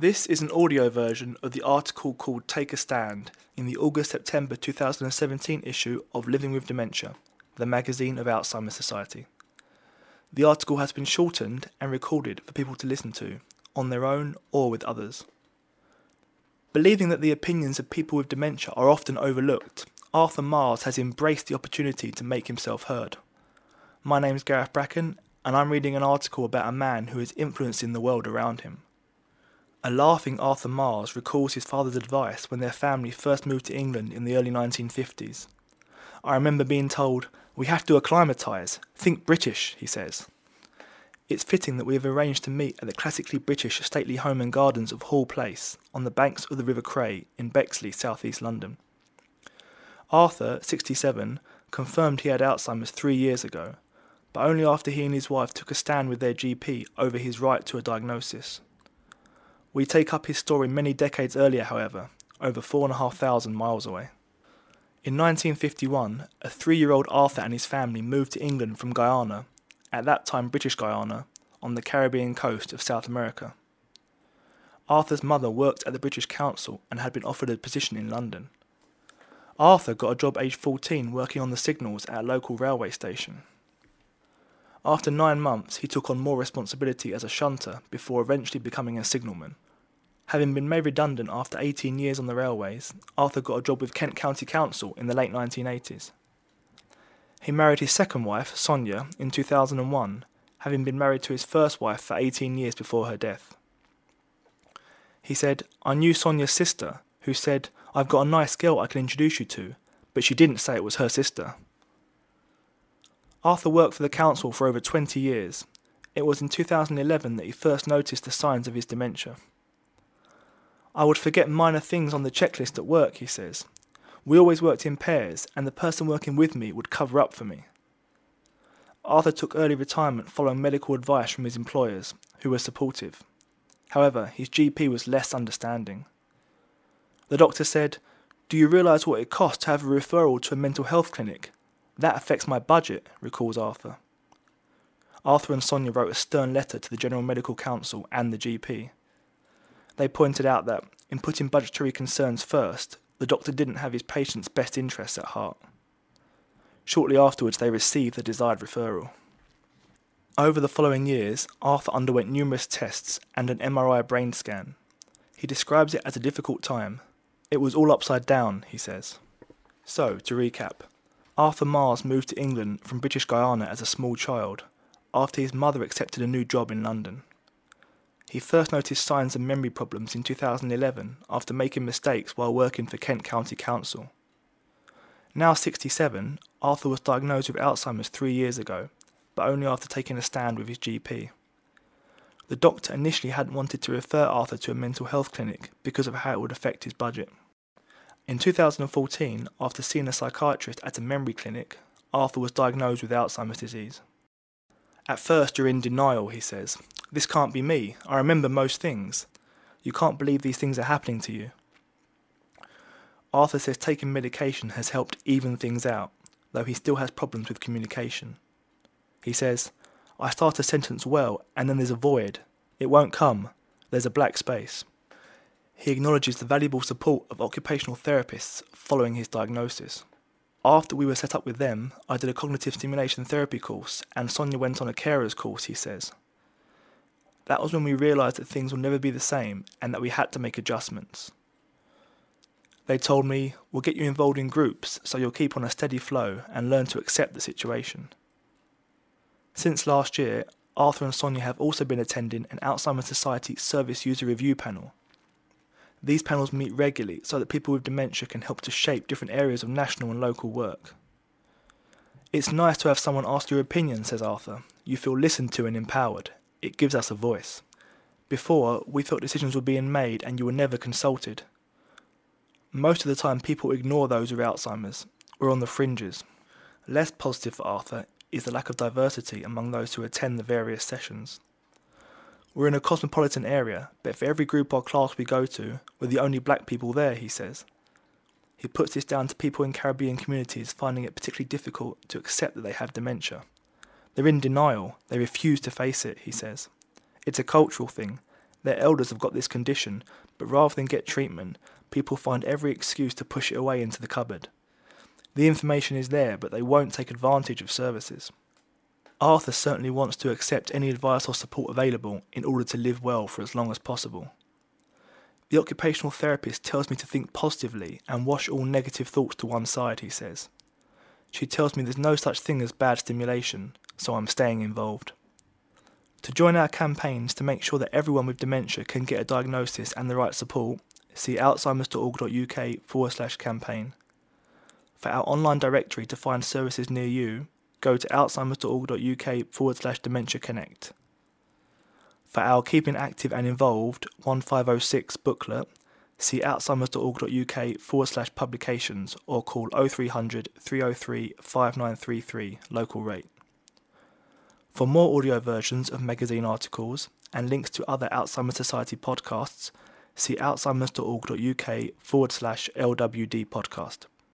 This is an audio version of the article called Take a Stand in the August September 2017 issue of Living with Dementia, the magazine of Alzheimer's Society. The article has been shortened and recorded for people to listen to, on their own or with others. Believing that the opinions of people with dementia are often overlooked, Arthur Mars has embraced the opportunity to make himself heard. My name is Gareth Bracken, and I'm reading an article about a man who is influencing the world around him. A laughing Arthur Mars recalls his father's advice when their family first moved to England in the early 1950s. I remember being told, We have to acclimatise, think British, he says. It's fitting that we have arranged to meet at the classically British stately home and gardens of Hall Place, on the banks of the River Cray in Bexley, southeast London. Arthur, 67, confirmed he had Alzheimer's three years ago, but only after he and his wife took a stand with their GP over his right to a diagnosis. We take up his story many decades earlier, however, over 4,500 miles away. In 1951, a three year old Arthur and his family moved to England from Guyana, at that time British Guyana, on the Caribbean coast of South America. Arthur's mother worked at the British Council and had been offered a position in London. Arthur got a job aged 14 working on the signals at a local railway station. After nine months, he took on more responsibility as a shunter before eventually becoming a signalman. Having been made redundant after 18 years on the railways, Arthur got a job with Kent County Council in the late 1980s. He married his second wife, Sonia, in 2001, having been married to his first wife for 18 years before her death. He said, I knew Sonia's sister, who said, I've got a nice girl I can introduce you to, but she didn't say it was her sister. Arthur worked for the council for over 20 years. It was in 2011 that he first noticed the signs of his dementia. I would forget minor things on the checklist at work, he says. We always worked in pairs, and the person working with me would cover up for me. Arthur took early retirement following medical advice from his employers, who were supportive. However, his GP was less understanding. The doctor said, Do you realise what it costs to have a referral to a mental health clinic? That affects my budget, recalls Arthur. Arthur and Sonia wrote a stern letter to the General Medical Council and the GP. They pointed out that, in putting budgetary concerns first, the doctor didn't have his patient's best interests at heart. Shortly afterwards, they received the desired referral. Over the following years, Arthur underwent numerous tests and an MRI brain scan. He describes it as a difficult time. It was all upside down, he says. So, to recap, Arthur Mars moved to England from British Guyana as a small child, after his mother accepted a new job in London. He first noticed signs of memory problems in 2011 after making mistakes while working for Kent County Council. Now 67, Arthur was diagnosed with Alzheimer's three years ago, but only after taking a stand with his GP. The doctor initially hadn't wanted to refer Arthur to a mental health clinic because of how it would affect his budget. In 2014, after seeing a psychiatrist at a memory clinic, Arthur was diagnosed with Alzheimer's disease. At first, you're in denial, he says, this can't be me. I remember most things. You can't believe these things are happening to you. Arthur says taking medication has helped even things out, though he still has problems with communication. He says, I start a sentence well, and then there's a void. It won't come. There's a black space. He acknowledges the valuable support of occupational therapists following his diagnosis. After we were set up with them, I did a cognitive stimulation therapy course, and Sonia went on a carer's course, he says. That was when we realised that things will never be the same and that we had to make adjustments. They told me, We'll get you involved in groups so you'll keep on a steady flow and learn to accept the situation. Since last year, Arthur and Sonia have also been attending an Alzheimer's Society Service User Review panel. These panels meet regularly so that people with dementia can help to shape different areas of national and local work. It's nice to have someone ask your opinion, says Arthur. You feel listened to and empowered, it gives us a voice. Before, we thought decisions were being made and you were never consulted. Most of the time, people ignore those with Alzheimer's or on the fringes. Less positive for Arthur is the lack of diversity among those who attend the various sessions. We're in a cosmopolitan area, but for every group or class we go to, we're the only black people there, he says. He puts this down to people in Caribbean communities finding it particularly difficult to accept that they have dementia. They're in denial, they refuse to face it, he says. It's a cultural thing, Their elders have got this condition, but rather than get treatment, people find every excuse to push it away into the cupboard. The information is there, but they won't take advantage of services. Arthur certainly wants to accept any advice or support available in order to live well for as long as possible. The occupational therapist tells me to think positively and wash all negative thoughts to one side, he says. She tells me there's no such thing as bad stimulation, so I'm staying involved. To join our campaigns to make sure that everyone with dementia can get a diagnosis and the right support, see alzheimers.org.uk forward slash campaign. For our online directory to find services near you, go to alzheimers.org.uk forward slash dementia connect. For our Keeping Active and Involved 1506 booklet, see alzheimers.org.uk forward slash publications or call 0300 303 5933 local rate. For more audio versions of magazine articles and links to other Alzheimer's Society podcasts, see alzheimers.org.uk forward slash LWD podcast.